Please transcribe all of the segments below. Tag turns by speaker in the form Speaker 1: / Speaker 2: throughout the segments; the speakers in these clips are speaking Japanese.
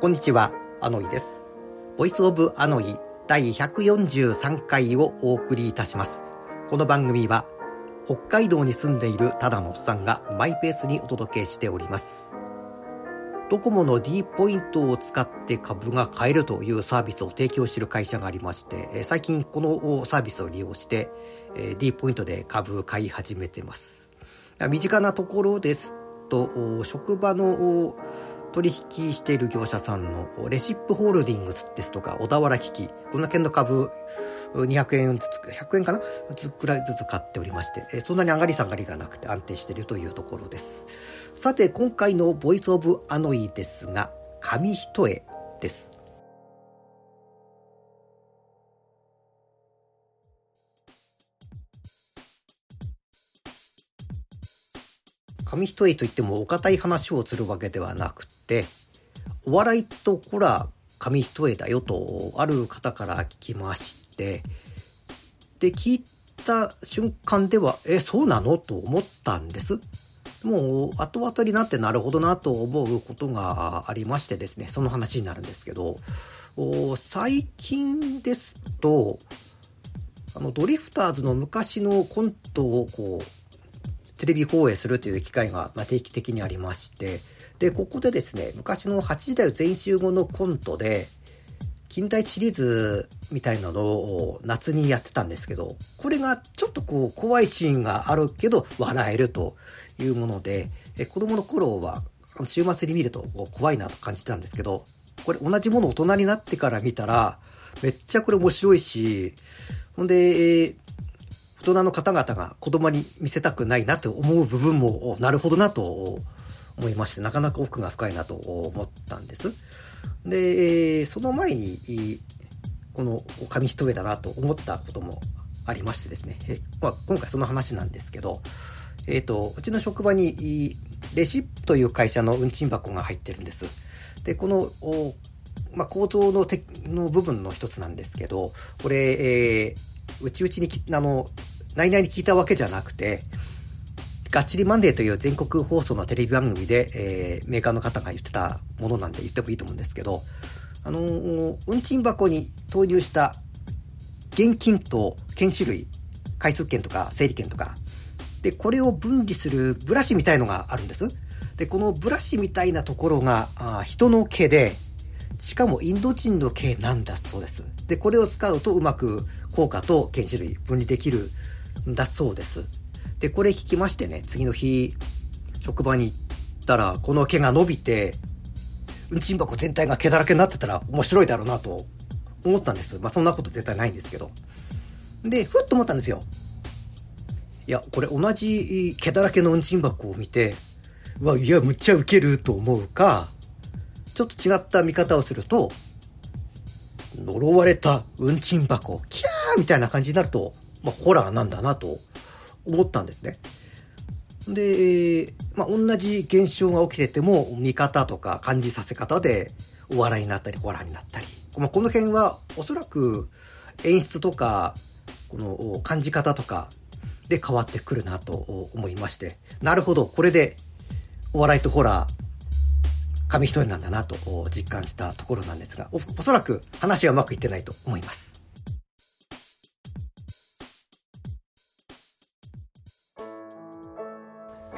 Speaker 1: こんにちは、アノイです。ボイスオブアノイ第143回をお送りいたします。この番組は、北海道に住んでいるただのおっさんがマイペースにお届けしております。ドコモの D ポイントを使って株が買えるというサービスを提供している会社がありまして、最近このサービスを利用して D ポイントで株買い始めてます。身近なところですと、職場の取引している業者さんのレシップホールディングスですとか、小田原機器、こんな件の株、200円ずつ、100円かな？ずつくらいずつ買っておりまして、そんなに上がり下がりがなくて安定しているというところです。さて、今回のボイスオブアノイですが、紙一重です。紙一重といってもお堅い話をするわけではなくて、お笑いとホラー紙一重だよと、ある方から聞きまして、で、聞いた瞬間では、え、そうなの？と思ったんです。もう、後々になってなるほどなと思うことがありましてですね、その話になるんですけど、最近ですと、あの、ドリフターズの昔のコントをこう、テレビ放映するという機会が定期的にありまして、で、ここでですね、昔の8時代全集後のコントで、近代シリーズみたいなのを夏にやってたんですけど、これがちょっとこう怖いシーンがあるけど笑えるというもので、え子供の頃は週末に見ると怖いなと感じたんですけど、これ同じもの大人になってから見たら、めっちゃこれ面白いし、ほんで、え大人の方々が子供に見せたくないなと思う部分も、なるほどなと思いまして、なかなか奥が深いなと思ったんです。で、その前に、この紙一重だなと思ったこともありましてですね、えまあ、今回その話なんですけど、えっ、ー、と、うちの職場に、レシップという会社の運賃箱が入ってるんです。で、この、まあ、構造のの部分の一つなんですけど、これ、えー、うちうちにあの、何々に聞いたわけじゃなくて、がっちりマンデーという全国放送のテレビ番組で、えー、メーカーの方が言ってたものなんで言ってもいいと思うんですけど、あのー、運賃箱に投入した現金と券種類、回数券とか整理券とか、で、これを分離するブラシみたいのがあるんです。で、このブラシみたいなところが、あ人の毛で、しかもインド人の毛なんだそうです。で、これを使うとうまく効果と検種類分離できるだそうです。で、これ聞きましてね、次の日、職場に行ったら、この毛が伸びて、うんちん箱全体が毛だらけになってたら面白いだろうなと思ったんです。まあそんなこと絶対ないんですけど。で、ふっと思ったんですよ。いや、これ同じ毛だらけのうんちん箱を見て、うわ、いや、むっちゃウケると思うか、ちょっと違った見方をすると、呪われたうんちん箱、キャーみたいな感じになると、まあ、ホラーなんだなと思ったんですね。で、まあ、同じ現象が起きてても、見方とか感じさせ方で、お笑いになったり、ホラーになったり。まあ、この辺は、おそらく演出とか、この感じ方とかで変わってくるなと思いまして、なるほど、これで、お笑いとホラー、紙一重なんだなと実感したところなんですがお、そらく話はうまくいってないと思います。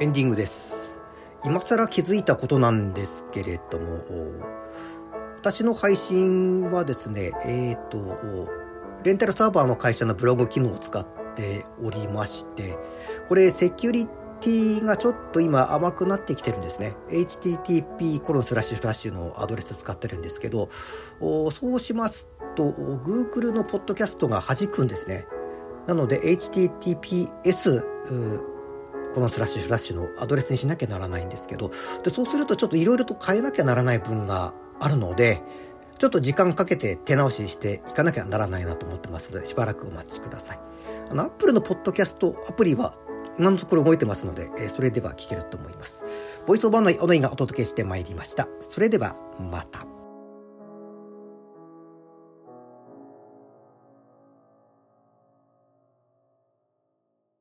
Speaker 1: エンディングです。今更気づいたことなんですけれども、私の配信はですね、えっ、ー、と、レンタルサーバーの会社のブログ機能を使っておりまして、これセキュリティがちょっと今甘くなってきてるんですね。http コロンスラッシュスラッシュのアドレス使ってるんですけど、そうしますと、Google のポッドキャストが弾くんですね。なので、https このスラッシュスラッシュのアドレスにしなきゃならないんですけど、で、そうするとちょっといろいろと変えなきゃならない分があるので、ちょっと時間かけて手直ししていかなきゃならないなと思ってますので、しばらくお待ちください。あの、Apple のポッドキャストアプリは今のところ動いてますので、えそれでは聞けると思います。ボイスオーバーのオノイがお届けしてまいりました。それでは、また。